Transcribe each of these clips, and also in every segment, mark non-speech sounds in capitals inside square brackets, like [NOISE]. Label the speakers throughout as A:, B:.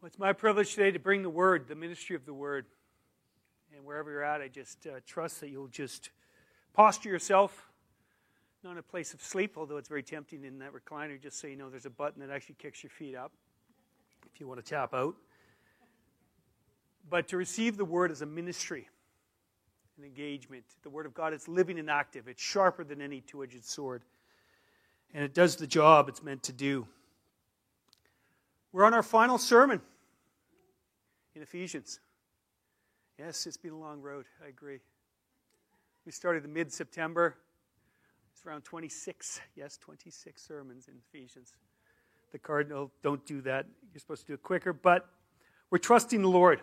A: Well, it's my privilege today to bring the word, the ministry of the word. And wherever you're at, I just uh, trust that you'll just posture yourself, not in a place of sleep, although it's very tempting in that recliner, just so you know there's a button that actually kicks your feet up if you want to tap out. But to receive the word as a ministry, an engagement. The word of God is living and active, it's sharper than any two edged sword, and it does the job it's meant to do. We're on our final sermon in Ephesians. Yes, it's been a long road. I agree. We started in mid September. It's around 26, yes, 26 sermons in Ephesians. The cardinal, don't do that. You're supposed to do it quicker, but we're trusting the Lord.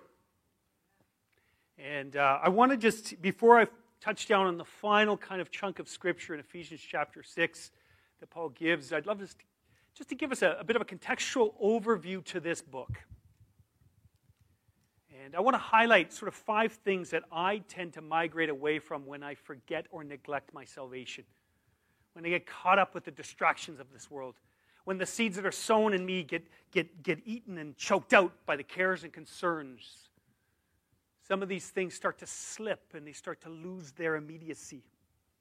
A: And uh, I want to just, before I touch down on the final kind of chunk of scripture in Ephesians chapter 6 that Paul gives, I'd love to just to give us a, a bit of a contextual overview to this book. And I want to highlight sort of five things that I tend to migrate away from when I forget or neglect my salvation, when I get caught up with the distractions of this world, when the seeds that are sown in me get, get, get eaten and choked out by the cares and concerns. Some of these things start to slip and they start to lose their immediacy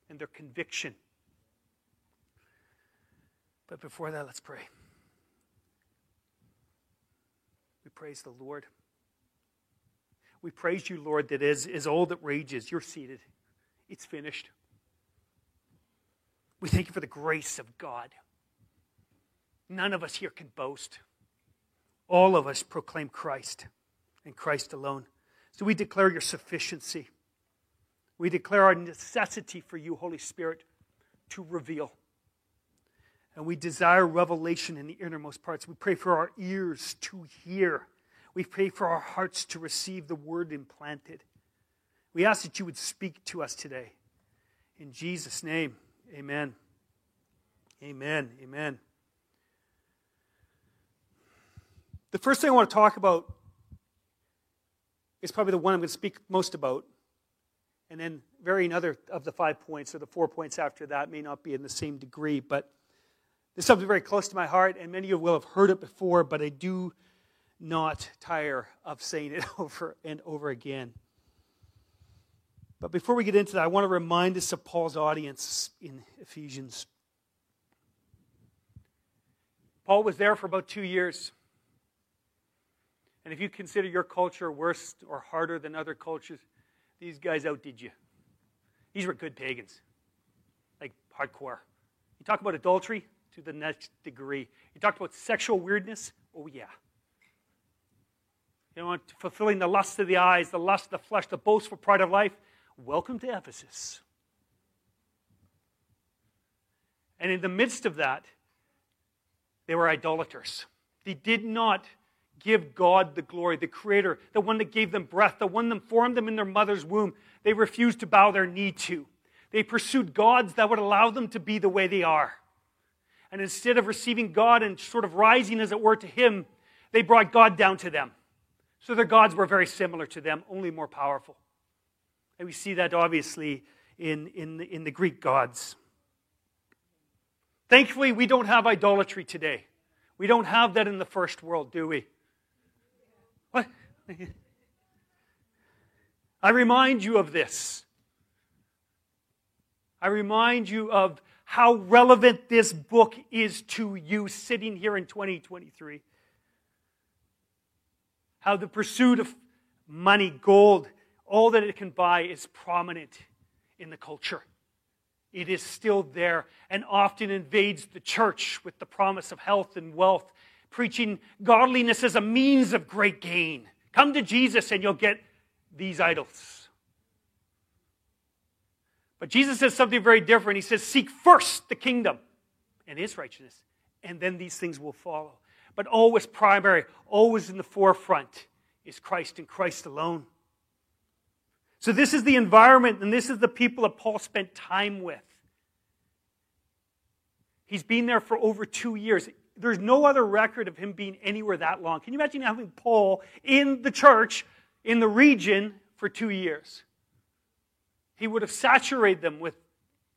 A: and their conviction. But before that, let's pray. We praise the Lord. We praise you, Lord, that is, as all that rages, you're seated. It's finished. We thank you for the grace of God. None of us here can boast. All of us proclaim Christ and Christ alone. So we declare your sufficiency. We declare our necessity for you, Holy Spirit, to reveal and we desire revelation in the innermost parts. We pray for our ears to hear. We pray for our hearts to receive the word implanted. We ask that you would speak to us today. In Jesus' name, amen. Amen. Amen. The first thing I want to talk about is probably the one I'm going to speak most about. And then varying other of the five points or the four points after that may not be in the same degree, but this is something very close to my heart, and many of you will have heard it before, but I do not tire of saying it [LAUGHS] over and over again. But before we get into that, I want to remind us of Paul's audience in Ephesians. Paul was there for about two years. And if you consider your culture worse or harder than other cultures, these guys outdid you. These were good pagans, like hardcore. You talk about adultery, to the next degree. You talked about sexual weirdness. Oh, yeah. You know, fulfilling the lust of the eyes, the lust of the flesh, the boastful pride of life. Welcome to Ephesus. And in the midst of that, they were idolaters. They did not give God the glory, the Creator, the one that gave them breath, the one that formed them in their mother's womb. They refused to bow their knee to. They pursued gods that would allow them to be the way they are. And instead of receiving God and sort of rising, as it were, to Him, they brought God down to them. So their gods were very similar to them, only more powerful. And we see that obviously in, in, the, in the Greek gods. Thankfully, we don't have idolatry today. We don't have that in the first world, do we? What? [LAUGHS] I remind you of this. I remind you of how relevant this book is to you sitting here in 2023. How the pursuit of money, gold, all that it can buy is prominent in the culture. It is still there and often invades the church with the promise of health and wealth, preaching godliness as a means of great gain. Come to Jesus and you'll get these idols. But Jesus says something very different. He says, Seek first the kingdom and his righteousness, and then these things will follow. But always primary, always in the forefront is Christ and Christ alone. So, this is the environment, and this is the people that Paul spent time with. He's been there for over two years. There's no other record of him being anywhere that long. Can you imagine having Paul in the church, in the region, for two years? He would have saturated them with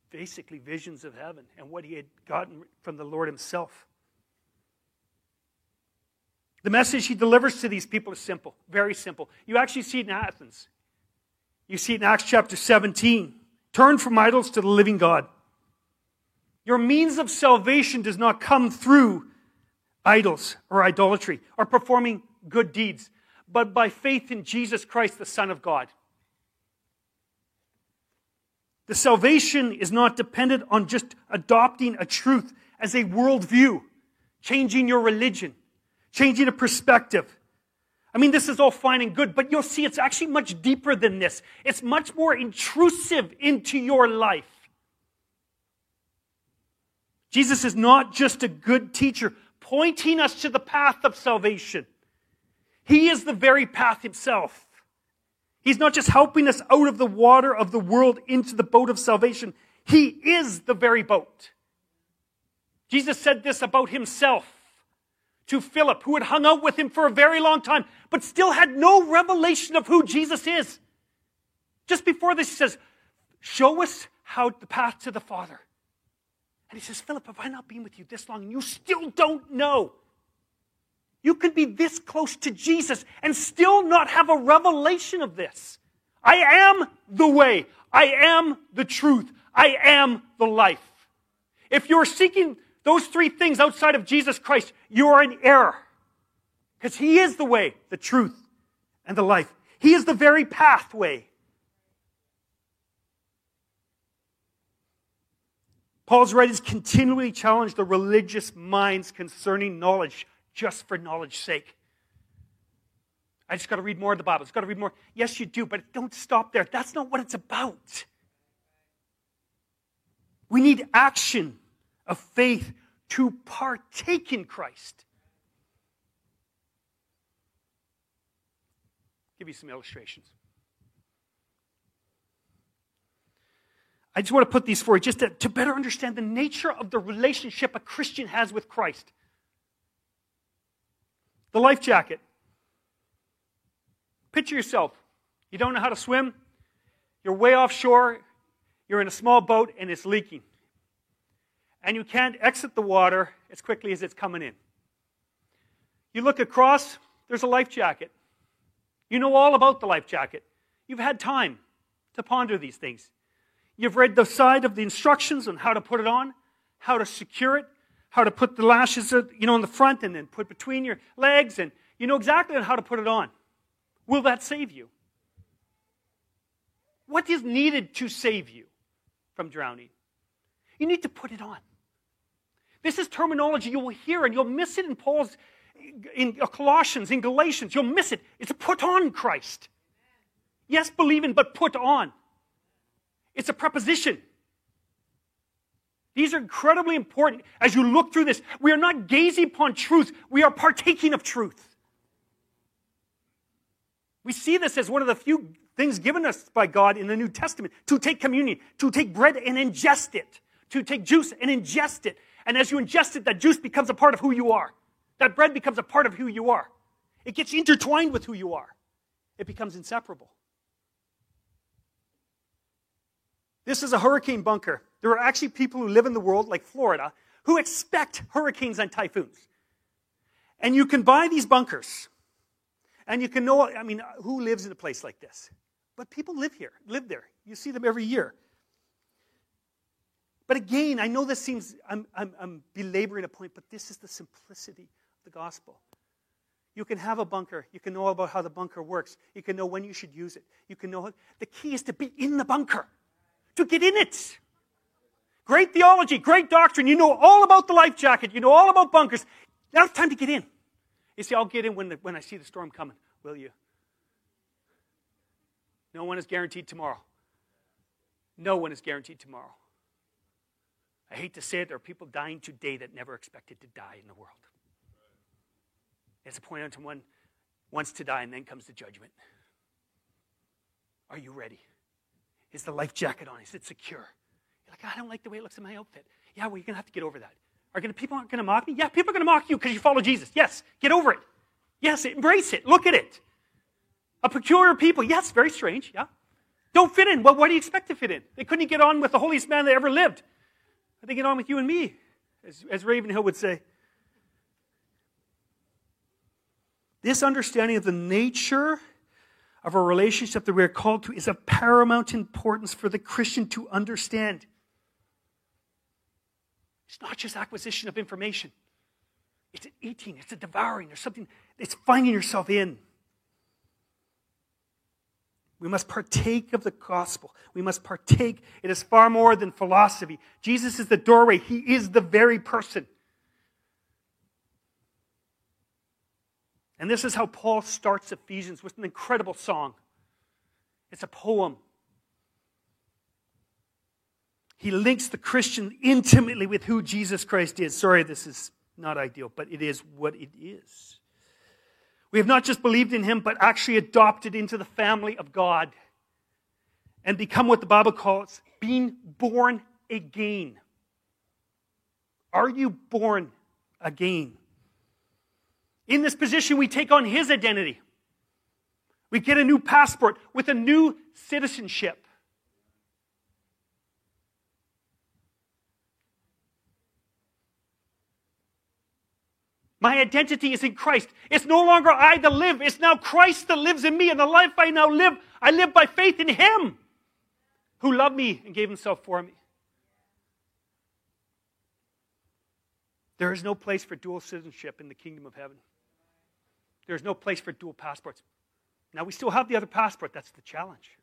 A: basically visions of heaven and what he had gotten from the Lord himself. The message he delivers to these people is simple, very simple. You actually see it in Athens. You see it in Acts chapter 17. Turn from idols to the living God. Your means of salvation does not come through idols or idolatry or performing good deeds, but by faith in Jesus Christ, the Son of God. The salvation is not dependent on just adopting a truth as a worldview, changing your religion, changing a perspective. I mean, this is all fine and good, but you'll see it's actually much deeper than this. It's much more intrusive into your life. Jesus is not just a good teacher pointing us to the path of salvation. He is the very path himself. He's not just helping us out of the water of the world into the boat of salvation. He is the very boat. Jesus said this about himself to Philip, who had hung out with him for a very long time, but still had no revelation of who Jesus is. Just before this, he says, Show us how the path to the Father. And he says, Philip, have I not been with you this long and you still don't know? You could be this close to Jesus and still not have a revelation of this. I am the way. I am the truth. I am the life. If you're seeking those three things outside of Jesus Christ, you are in error. Because He is the way, the truth, and the life. He is the very pathway. Paul's writings continually challenge the religious minds concerning knowledge just for knowledge's sake. I just got to read more of the Bible. It's got to read more. Yes, you do, but don't stop there. That's not what it's about. We need action of faith to partake in Christ. Give you some illustrations. I just want to put these for you just to, to better understand the nature of the relationship a Christian has with Christ. The life jacket. Picture yourself. You don't know how to swim. You're way offshore. You're in a small boat and it's leaking. And you can't exit the water as quickly as it's coming in. You look across, there's a life jacket. You know all about the life jacket. You've had time to ponder these things. You've read the side of the instructions on how to put it on, how to secure it, how to put the lashes, you know, in the front and then put between your legs, and you know exactly how to put it on. Will that save you? What is needed to save you from drowning? You need to put it on. This is terminology you will hear and you'll miss it in Paul's, in Colossians, in Galatians. You'll miss it. It's a put on Christ. Yes, believe in, but put on. It's a preposition. These are incredibly important as you look through this. We are not gazing upon truth, we are partaking of truth. We see this as one of the few things given us by God in the New Testament to take communion, to take bread and ingest it, to take juice and ingest it. And as you ingest it, that juice becomes a part of who you are. That bread becomes a part of who you are. It gets intertwined with who you are, it becomes inseparable. This is a hurricane bunker. There are actually people who live in the world, like Florida, who expect hurricanes and typhoons. And you can buy these bunkers. And you can know, I mean, who lives in a place like this? But people live here, live there. You see them every year. But again, I know this seems, I'm, I'm, I'm belaboring a point, but this is the simplicity of the gospel. You can have a bunker. You can know about how the bunker works. You can know when you should use it. You can know. How, the key is to be in the bunker to get in it. Great theology, great doctrine. You know all about the life jacket. You know all about bunkers. Now it's time to get in. You see, I'll get in when, the, when I see the storm coming. Will you? No one is guaranteed tomorrow. No one is guaranteed tomorrow. I hate to say it, there are people dying today that never expected to die in the world. It's a point unto one wants to die, and then comes the judgment. Are you ready? Is the life jacket on? Is it secure? You're like, oh, I don't like the way it looks in my outfit. Yeah, well, you're going to have to get over that. Are gonna, people aren't going to mock me? Yeah, people are going to mock you because you follow Jesus. Yes, get over it. Yes, embrace it. Look at it. A peculiar people. Yes, very strange. Yeah. Don't fit in. Well, why do you expect to fit in? They couldn't get on with the holiest man that ever lived. How do they get on with you and me, as, as Ravenhill would say. This understanding of the nature of a relationship that we are called to is of paramount importance for the Christian to understand. It's not just acquisition of information. It's an eating, it's a devouring, there's something, it's finding yourself in. We must partake of the gospel. We must partake. It is far more than philosophy. Jesus is the doorway. He is the very person. And this is how Paul starts Ephesians with an incredible song. It's a poem. He links the Christian intimately with who Jesus Christ is. Sorry, this is not ideal, but it is what it is. We have not just believed in him, but actually adopted into the family of God and become what the Bible calls being born again. Are you born again? In this position, we take on his identity. We get a new passport with a new citizenship. My identity is in Christ. It's no longer I that live, it's now Christ that lives in me. And the life I now live, I live by faith in Him who loved me and gave Himself for me. There is no place for dual citizenship in the kingdom of heaven. There is no place for dual passports. Now, we still have the other passport. That's the challenge.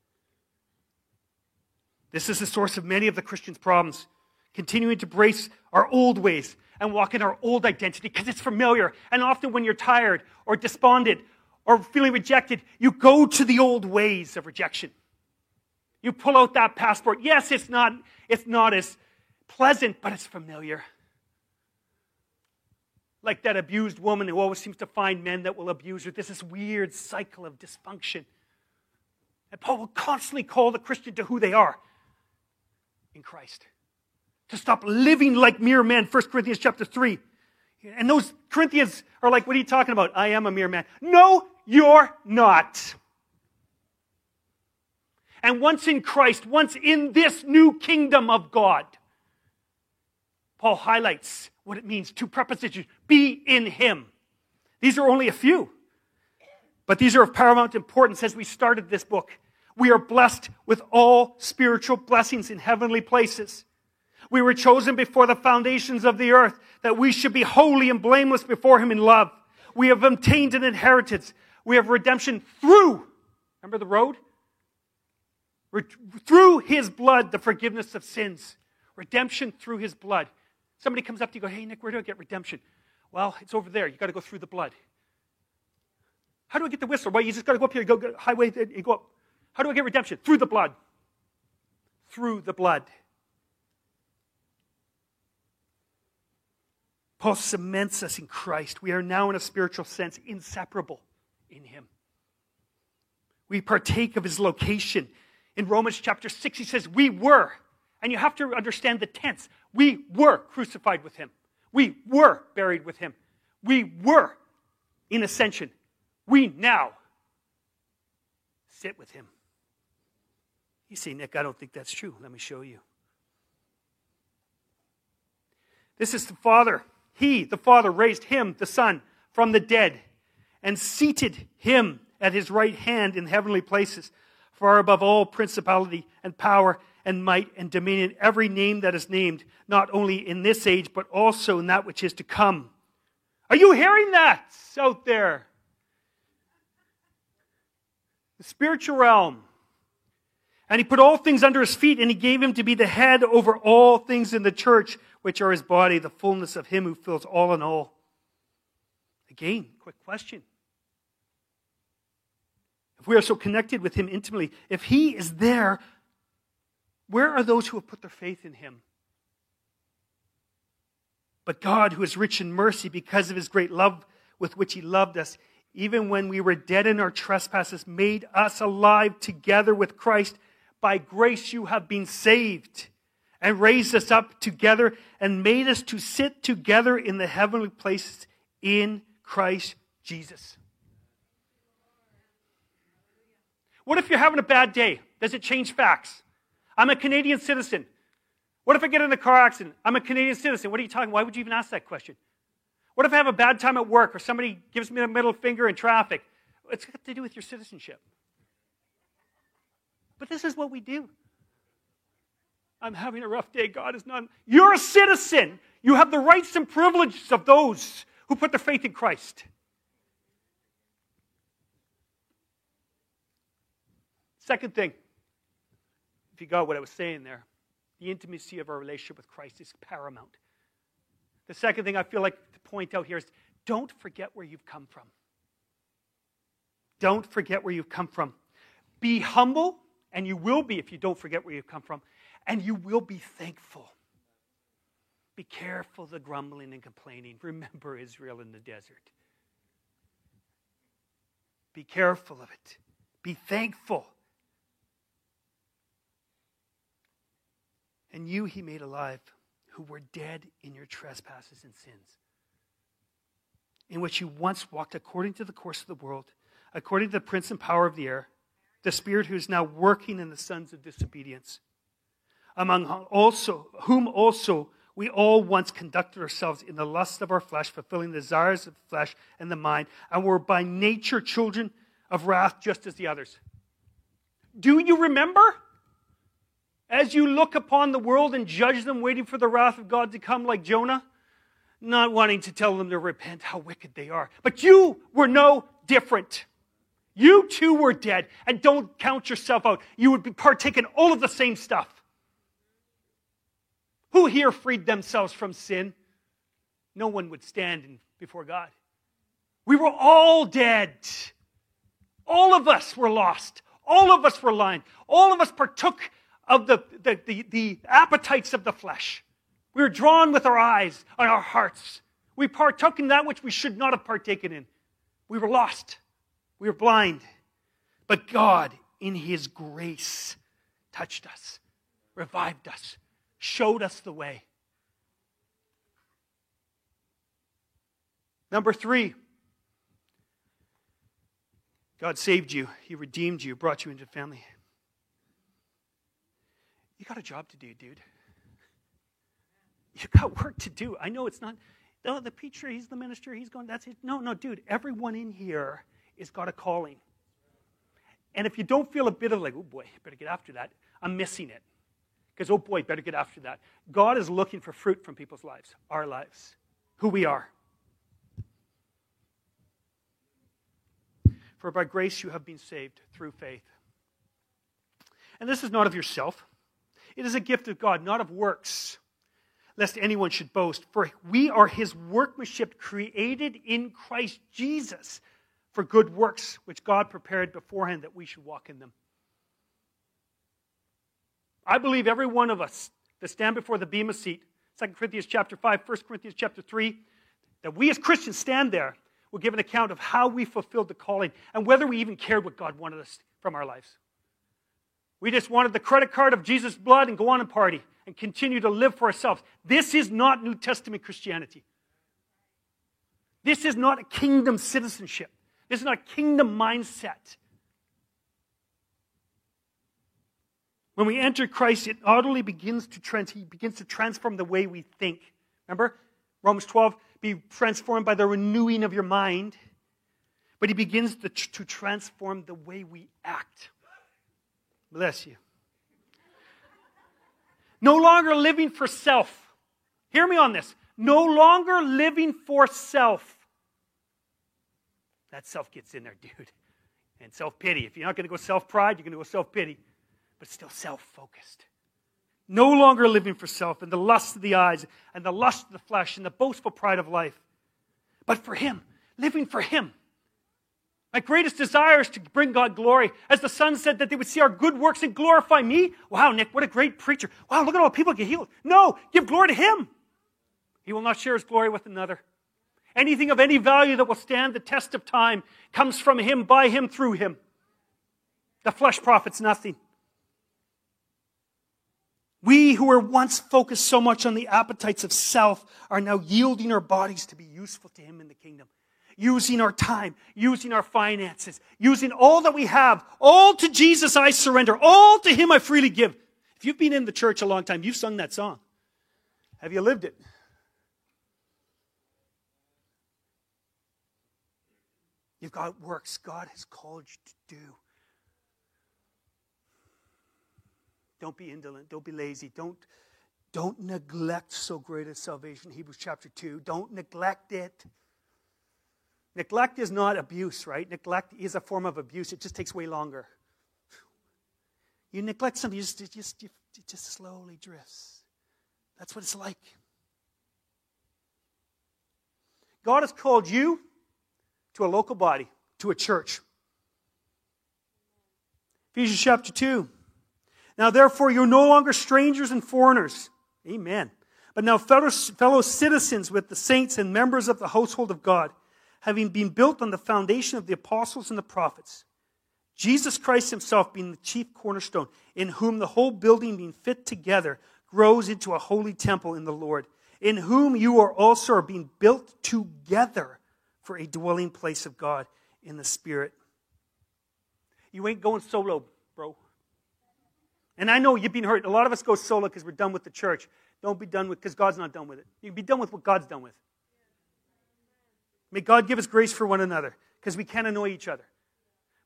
A: This is the source of many of the Christians' problems, continuing to brace our old ways and walk in our old identity because it's familiar. And often when you're tired or despondent or feeling rejected, you go to the old ways of rejection. You pull out that passport. Yes, it's not, it's not as pleasant, but it's familiar. Like that abused woman who always seems to find men that will abuse her. There's this weird cycle of dysfunction. And Paul will constantly call the Christian to who they are in Christ to stop living like mere men. 1 Corinthians chapter 3. And those Corinthians are like, what are you talking about? I am a mere man. No, you're not. And once in Christ, once in this new kingdom of God, Paul highlights what it means to prepositions be in Him. These are only a few, but these are of paramount importance as we started this book. We are blessed with all spiritual blessings in heavenly places. We were chosen before the foundations of the earth that we should be holy and blameless before Him in love. We have obtained an inheritance. We have redemption through, remember the road? Through His blood, the forgiveness of sins. Redemption through His blood. Somebody comes up to you go, hey, Nick, where do I get redemption? Well, it's over there. You've got to go through the blood. How do I get the whistle? Well, you just got to go up here, go, go highway, you go up. How do I get redemption? Through the blood. Through the blood. Paul cements us in Christ. We are now, in a spiritual sense, inseparable in Him. We partake of His location. In Romans chapter 6, he says, We were, and you have to understand the tense, we were crucified with Him. We were buried with Him. We were in ascension. We now sit with Him. You see, Nick, I don't think that's true. Let me show you. This is the Father he, the Father, raised him, the Son, from the dead and seated him at his right hand in heavenly places, far above all principality and power and might and dominion, every name that is named, not only in this age, but also in that which is to come. Are you hearing that out there? The spiritual realm. And he put all things under his feet, and he gave him to be the head over all things in the church, which are his body, the fullness of him who fills all in all. Again, quick question. If we are so connected with him intimately, if he is there, where are those who have put their faith in him? But God, who is rich in mercy because of his great love with which he loved us, even when we were dead in our trespasses, made us alive together with Christ. By grace you have been saved and raised us up together and made us to sit together in the heavenly places in Christ Jesus. What if you're having a bad day? Does it change facts? I'm a Canadian citizen. What if I get in a car accident? I'm a Canadian citizen. What are you talking? Why would you even ask that question? What if I have a bad time at work or somebody gives me the middle finger in traffic? It's got to do with your citizenship. But this is what we do. I'm having a rough day. God is not. You're a citizen. You have the rights and privileges of those who put their faith in Christ. Second thing, if you got what I was saying there, the intimacy of our relationship with Christ is paramount. The second thing I feel like to point out here is don't forget where you've come from. Don't forget where you've come from. Be humble, and you will be if you don't forget where you've come from, and you will be thankful. Be careful the grumbling and complaining. [LAUGHS] Remember Israel in the desert. Be careful of it. Be thankful. And you he made alive who were dead in your trespasses and sins, in which you once walked according to the course of the world, according to the prince and power of the air, the spirit who is now working in the sons of disobedience, among also whom also we all once conducted ourselves in the lust of our flesh, fulfilling the desires of the flesh and the mind, and were by nature children of wrath just as the others. Do you remember? As you look upon the world and judge them, waiting for the wrath of God to come like Jonah, not wanting to tell them to repent how wicked they are. But you were no different. You too were dead. And don't count yourself out. You would be partaking all of the same stuff. Who here freed themselves from sin? No one would stand before God. We were all dead. All of us were lost. All of us were lying. All of us partook of the, the, the, the appetites of the flesh. We were drawn with our eyes and our hearts. We partook in that which we should not have partaken in. We were lost. We were blind. But God, in His grace, touched us, revived us, showed us the way. Number three, God saved you. He redeemed you, brought you into family. You got a job to do, dude. You got work to do. I know it's not, oh, the preacher, he's the minister, he's going, that's it. No, no, dude, everyone in here is got a calling. And if you don't feel a bit of like, oh boy, better get after that, I'm missing it. Because, oh boy, better get after that. God is looking for fruit from people's lives, our lives, who we are. For by grace you have been saved through faith. And this is not of yourself. It is a gift of God, not of works, lest anyone should boast. For we are his workmanship created in Christ Jesus for good works, which God prepared beforehand that we should walk in them. I believe every one of us that stand before the Bema seat, 2 Corinthians chapter 5, 1 Corinthians chapter 3, that we as Christians stand there will give an account of how we fulfilled the calling and whether we even cared what God wanted us from our lives. We just wanted the credit card of Jesus' blood and go on and party and continue to live for ourselves. This is not New Testament Christianity. This is not a kingdom citizenship. This is not a kingdom mindset. When we enter Christ, it utterly begins to trans- he begins to transform the way we think. Remember? Romans 12, be transformed by the renewing of your mind. But he begins to, to transform the way we act. Bless you. No longer living for self. Hear me on this. No longer living for self. That self gets in there, dude. And self pity. If you're not going to go self pride, you're going to go self pity. But still self focused. No longer living for self and the lust of the eyes and the lust of the flesh and the boastful pride of life. But for Him, living for Him my greatest desire is to bring God glory. As the Son said that they would see our good works and glorify me. Wow, Nick, what a great preacher. Wow, look at all the people get healed. No, give glory to Him. He will not share His glory with another. Anything of any value that will stand the test of time comes from Him, by Him, through Him. The flesh profits nothing. We who were once focused so much on the appetites of self are now yielding our bodies to be useful to Him in the kingdom using our time, using our finances, using all that we have. All to Jesus I surrender. All to Him I freely give. If you've been in the church a long time, you've sung that song. Have you lived it? You've got works God has called you to do. Don't be indolent. Don't be lazy. Don't, don't neglect so great a salvation. Hebrews chapter 2. Don't neglect it. Neglect is not abuse, right? Neglect is a form of abuse. It just takes way longer. You neglect something, you just, just, it just slowly drifts. That's what it's like. God has called you to a local body, to a church. Ephesians chapter 2. Now, therefore, you're no longer strangers and foreigners. Amen. But now, fellow, fellow citizens with the saints and members of the household of God, having been built on the foundation of the apostles and the prophets, Jesus Christ himself being the chief cornerstone, in whom the whole building being fit together grows into a holy temple in the Lord, in whom you are also are being built together for a dwelling place of God in the Spirit. You ain't going solo, bro. And I know you've been hurt. A lot of us go solo because we're done with the church. Don't be done with because God's not done with it. You can be done with what God's done with. May God give us grace for one another because we can't annoy each other.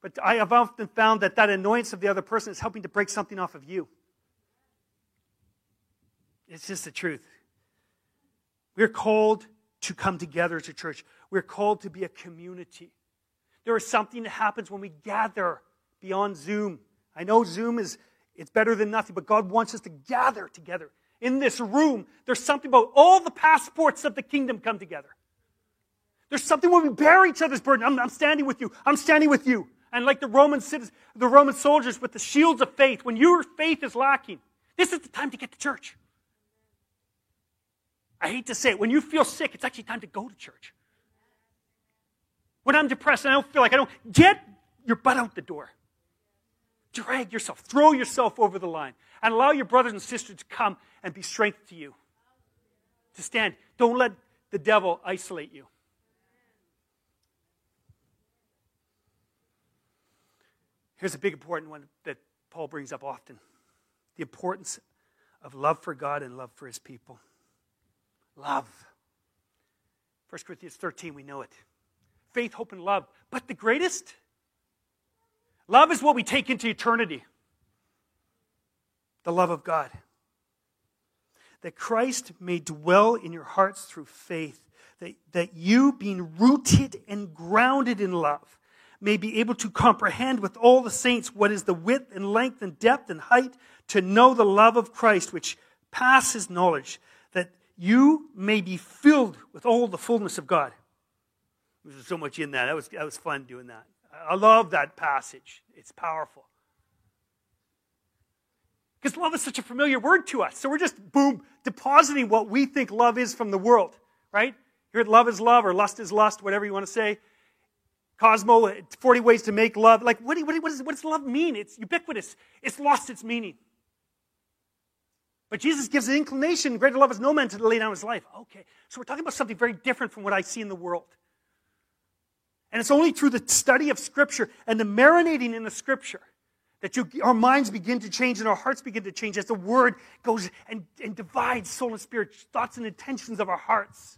A: But I have often found that that annoyance of the other person is helping to break something off of you. It's just the truth. We're called to come together as a church. We're called to be a community. There is something that happens when we gather beyond Zoom. I know Zoom is it's better than nothing, but God wants us to gather together. In this room, there's something about all the passports of the kingdom come together. There's something when we bear each other's burden. I'm, I'm standing with you. I'm standing with you. And like the Roman citizens, the Roman soldiers with the shields of faith, when your faith is lacking, this is the time to get to church. I hate to say it. When you feel sick, it's actually time to go to church. When I'm depressed and I don't feel like I don't, get your butt out the door. Drag yourself, throw yourself over the line, and allow your brothers and sisters to come and be strength to you. To stand. Don't let the devil isolate you. Here's a big important one that Paul brings up often the importance of love for God and love for his people. Love. 1 Corinthians 13, we know it. Faith, hope, and love. But the greatest? Love is what we take into eternity. The love of God. That Christ may dwell in your hearts through faith. That, that you, being rooted and grounded in love, may be able to comprehend with all the saints what is the width and length and depth and height, to know the love of Christ, which passes knowledge, that you may be filled with all the fullness of God. There's so much in that. That was, that was fun doing that. I love that passage. It's powerful. Because love is such a familiar word to us. So we're just, boom, depositing what we think love is from the world, right? You heard love is love or lust is lust, whatever you want to say. Cosmo, 40 ways to make love. Like, what, what, what, is, what does love mean? It's ubiquitous. It's lost its meaning. But Jesus gives an inclination, greater love is no man to lay down his life. Okay, so we're talking about something very different from what I see in the world. And it's only through the study of Scripture and the marinating in the Scripture that you, our minds begin to change and our hearts begin to change as the Word goes and, and divides soul and spirit, thoughts and intentions of our hearts.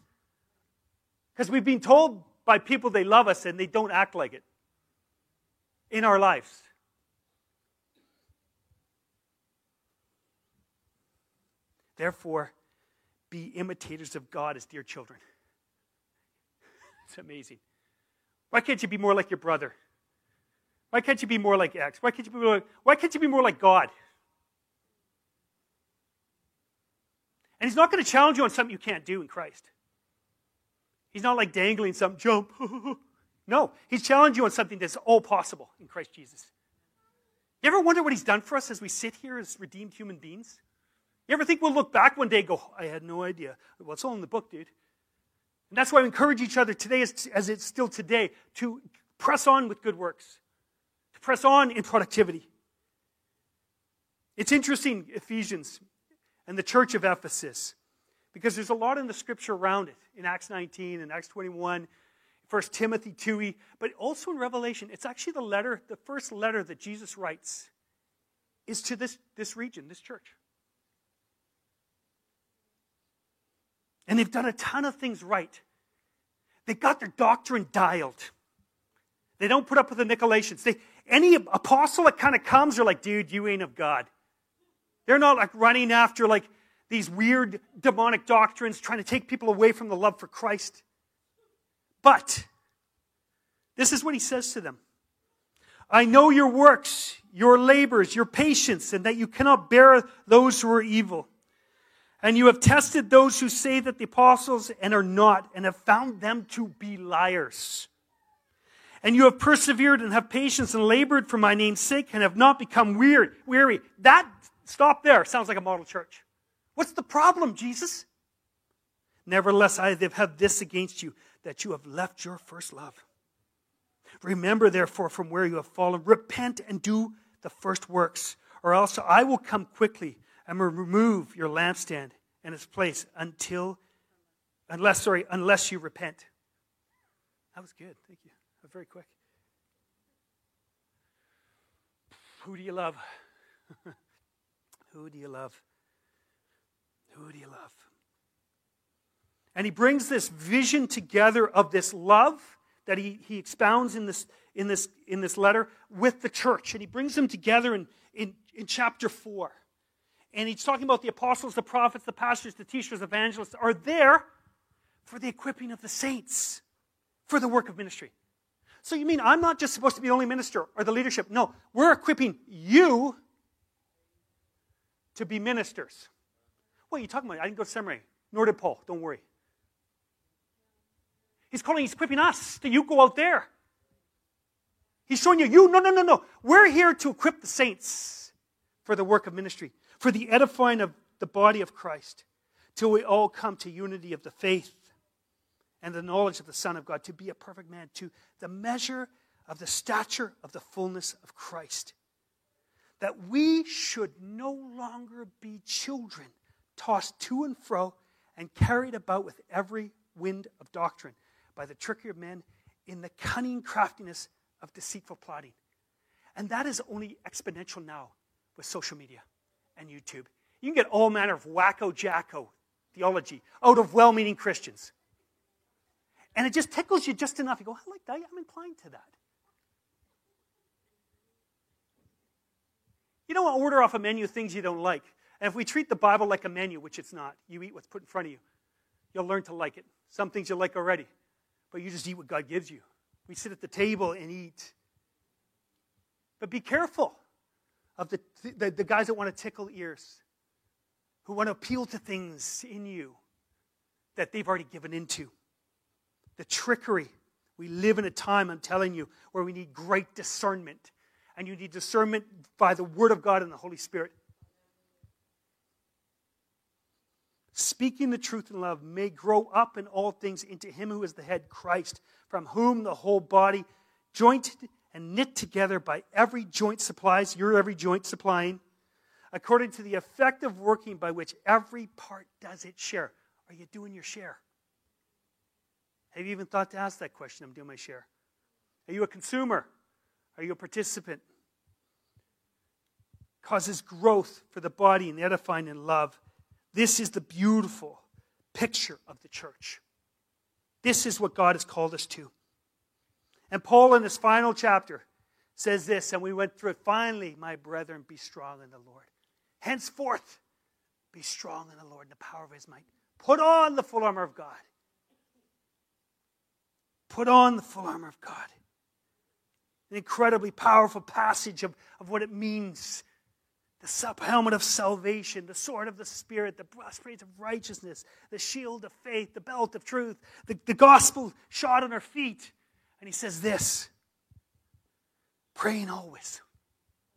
A: Because we've been told by people they love us and they don't act like it in our lives. Therefore, be imitators of God as dear children. [LAUGHS] It's amazing. Why can't you be more like your brother? Why can't you be more like X? Why can't you be more like, why can't you be more like God? And he's not going to challenge you on something you can't do in Christ. He's not like dangling some jump. [LAUGHS] no, he's challenging you on something that's all possible in Christ Jesus. You ever wonder what he's done for us as we sit here as redeemed human beings? You ever think we'll look back one day and go, I had no idea? It's all in the book, dude. And that's why we encourage each other today, as, as it's still today, to press on with good works, to press on in productivity. It's interesting, Ephesians and the church of Ephesus, because there's a lot in the scripture around it, in Acts 19 and Acts 21, 1 Timothy 2, but also in Revelation. It's actually the letter, the first letter that Jesus writes is to this, this region, this church. And they've done a ton of things right. They got their doctrine dialed. They don't put up with the Nicolaitans. They, any apostle that kind of comes they're like, dude, you ain't of God. They're not like running after like these weird demonic doctrines, trying to take people away from the love for Christ. But this is what he says to them I know your works, your labors, your patience, and that you cannot bear those who are evil. And you have tested those who say that the apostles and are not, and have found them to be liars. And you have persevered and have patience and labored for my name's sake and have not become weird, weary. That, stop there, sounds like a model church. What's the problem, Jesus? Nevertheless, I have this against you, that you have left your first love. Remember, therefore, from where you have fallen, repent and do the first works, or else I will come quickly and remove your lampstand and its place until, unless, sorry, unless you repent. That was good. Thank you. That was very quick. Who do you love? [LAUGHS] Who do you love? Who do you love? And he brings this vision together of this love that he, he expounds in this, in, this, in this letter with the church. And he brings them together in, in, in chapter 4. And he's talking about the apostles, the prophets, the pastors, the teachers, evangelists are there for the equipping of the saints for the work of ministry. So you mean I'm not just supposed to be the only minister or the leadership? No, we're equipping you to be ministers. What are you talking about? I didn't go to seminary, nor did Paul. Don't worry. He's calling, he's equipping us that you go out there. He's showing you, you, no, no, no, no. We're here to equip the saints for the work of ministry, for the edifying of the body of Christ, till we all come to unity of the faith and the knowledge of the Son of God, to be a perfect man, to the measure of the stature of the fullness of Christ. That we should no longer be children tossed to and fro and carried about with every wind of doctrine by the trickery of men in the cunning craftiness of deceitful plotting. And that is only exponential now with social media and YouTube. You can get all manner of wacko jacko theology out of well meaning Christians. And it just tickles you just enough. You go, I like that. I'm inclined to that. You don't order off a menu things you don't like. And if we treat the Bible like a menu, which it's not, you eat what's put in front of you, you'll learn to like it. Some things you like already but you just eat what God gives you. We sit at the table and eat. But be careful of the, the, the guys that want to tickle ears, who want to appeal to things in you that they've already given into. The trickery. We live in a time, I'm telling you, where we need great discernment. And you need discernment by the Word of God and the Holy Spirit. speaking the truth in love, may grow up in all things into him who is the head, Christ, from whom the whole body, jointed and knit together by every joint supplies, your every joint supplying, according to the effective working by which every part does its share. Are you doing your share? Have you even thought to ask that question? I'm doing my share. Are you a consumer? Are you a participant? Causes growth for the body and edifying in love this is the beautiful picture of the church. This is what God has called us to. And Paul, in his final chapter, says this, and we went through it. Finally, my brethren, be strong in the Lord. Henceforth, be strong in the Lord and the power of his might. Put on the full armor of God. Put on the full armor of God. An incredibly powerful passage of, of what it means the helmet of salvation, the sword of the Spirit, the breastplate of righteousness, the shield of faith, the belt of truth, the, the gospel shod on our feet. And he says this praying always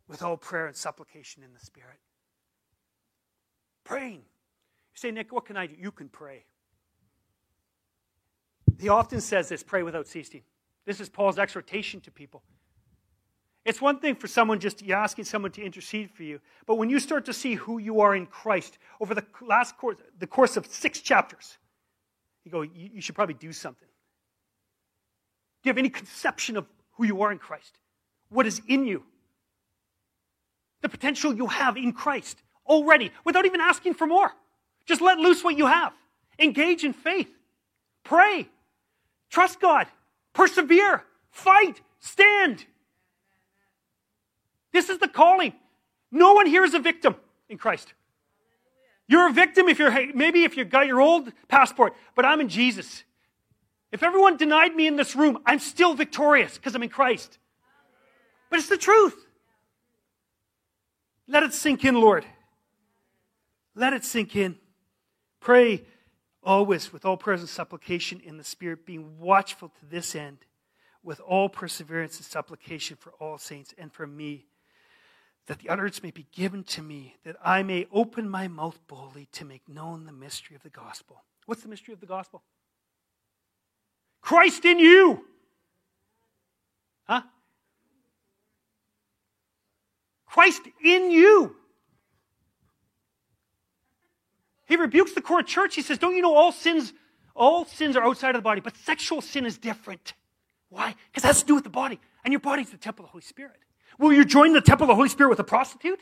A: with all prayer and supplication in the Spirit. Praying. You say, Nick, what can I do? You can pray. He often says this pray without ceasing. This is Paul's exhortation to people. It's one thing for someone just asking someone to intercede for you, but when you start to see who you are in Christ over the last course, the course of six chapters, you go, you, you should probably do something. Do you have any conception of who you are in Christ? What is in you? The potential you have in Christ already, without even asking for more. Just let loose what you have. Engage in faith. Pray. Trust God. Persevere. Fight Stand. This is the calling. No one here is a victim in Christ. You're a victim if you're maybe if you've got your old passport, but I'm in Jesus. If everyone denied me in this room, I'm still victorious because I'm in Christ. But it's the truth. Let it sink in, Lord. Let it sink in. Pray always with all prayers and supplication in the Spirit, being watchful to this end, with all perseverance and supplication for all saints and for me, that the utterance may be given to me, that I may open my mouth boldly to make known the mystery of the gospel. What's the mystery of the gospel? Christ in you. Huh? Christ in you. He rebukes the core church. He says, Don't you know all sins, all sins are outside of the body, but sexual sin is different. Why? Because that has to do with the body. And your body's the temple of the Holy Spirit. Will you join the temple of the Holy Spirit with a prostitute?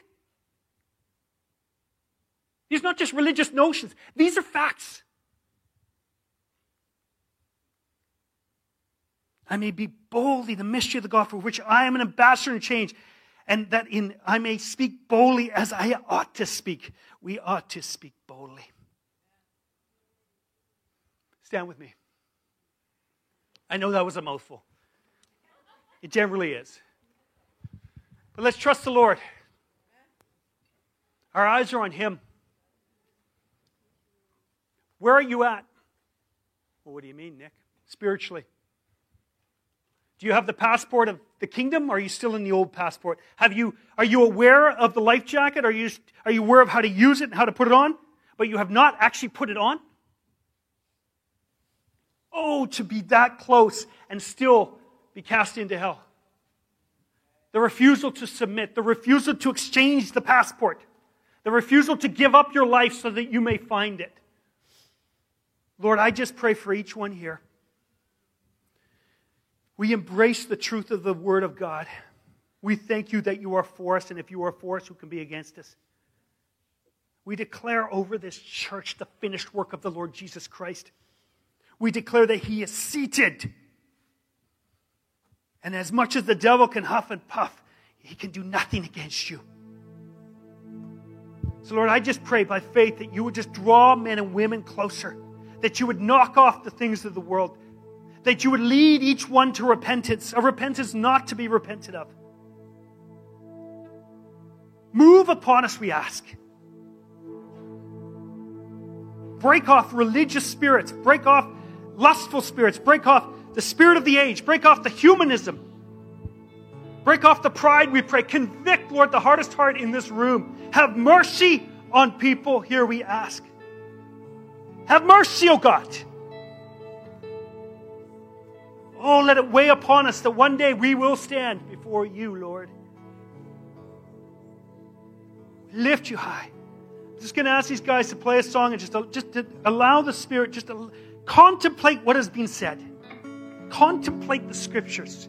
A: These are not just religious notions, these are facts. I may be boldly the mystery of the gospel, for which I am an ambassador in change, and that in I may speak boldly as I ought to speak. We ought to speak boldly. Stand with me. I know that was a mouthful. It generally is. But let's trust the Lord. Our eyes are on Him. Where are you at? Well, what do you mean, Nick? Spiritually. Do you have the passport of the kingdom are you still in the old passport? Have you, are you aware of the life jacket? Are you, are you aware of how to use it and how to put it on? But you have not actually put it on? Oh, to be that close and still be cast into hell. The refusal to submit, the refusal to exchange the passport, the refusal to give up your life so that you may find it. Lord, I just pray for each one here. We embrace the truth of the Word of God. We thank you that you are for us, and if you are for us, who can be against us? We declare over this church the finished work of the Lord Jesus Christ. We declare that He is seated. And as much as the devil can huff and puff, he can do nothing against you. So, Lord, I just pray by faith that you would just draw men and women closer, that you would knock off the things of the world, that you would lead each one to repentance, a repentance not to be repented of. Move upon us, we ask. Break off religious spirits, break off lustful spirits, break off the spirit of the age, break off the humanism, break off the pride, we pray. Convict, Lord, the hardest heart in this room. Have mercy on people here, we ask. Have mercy, O oh God. Oh, let it weigh upon us that one day we will stand before you, Lord. Lift you high. I'm just going to ask these guys to play a song and just, just to allow the Spirit just to contemplate what has been said. Contemplate the scriptures.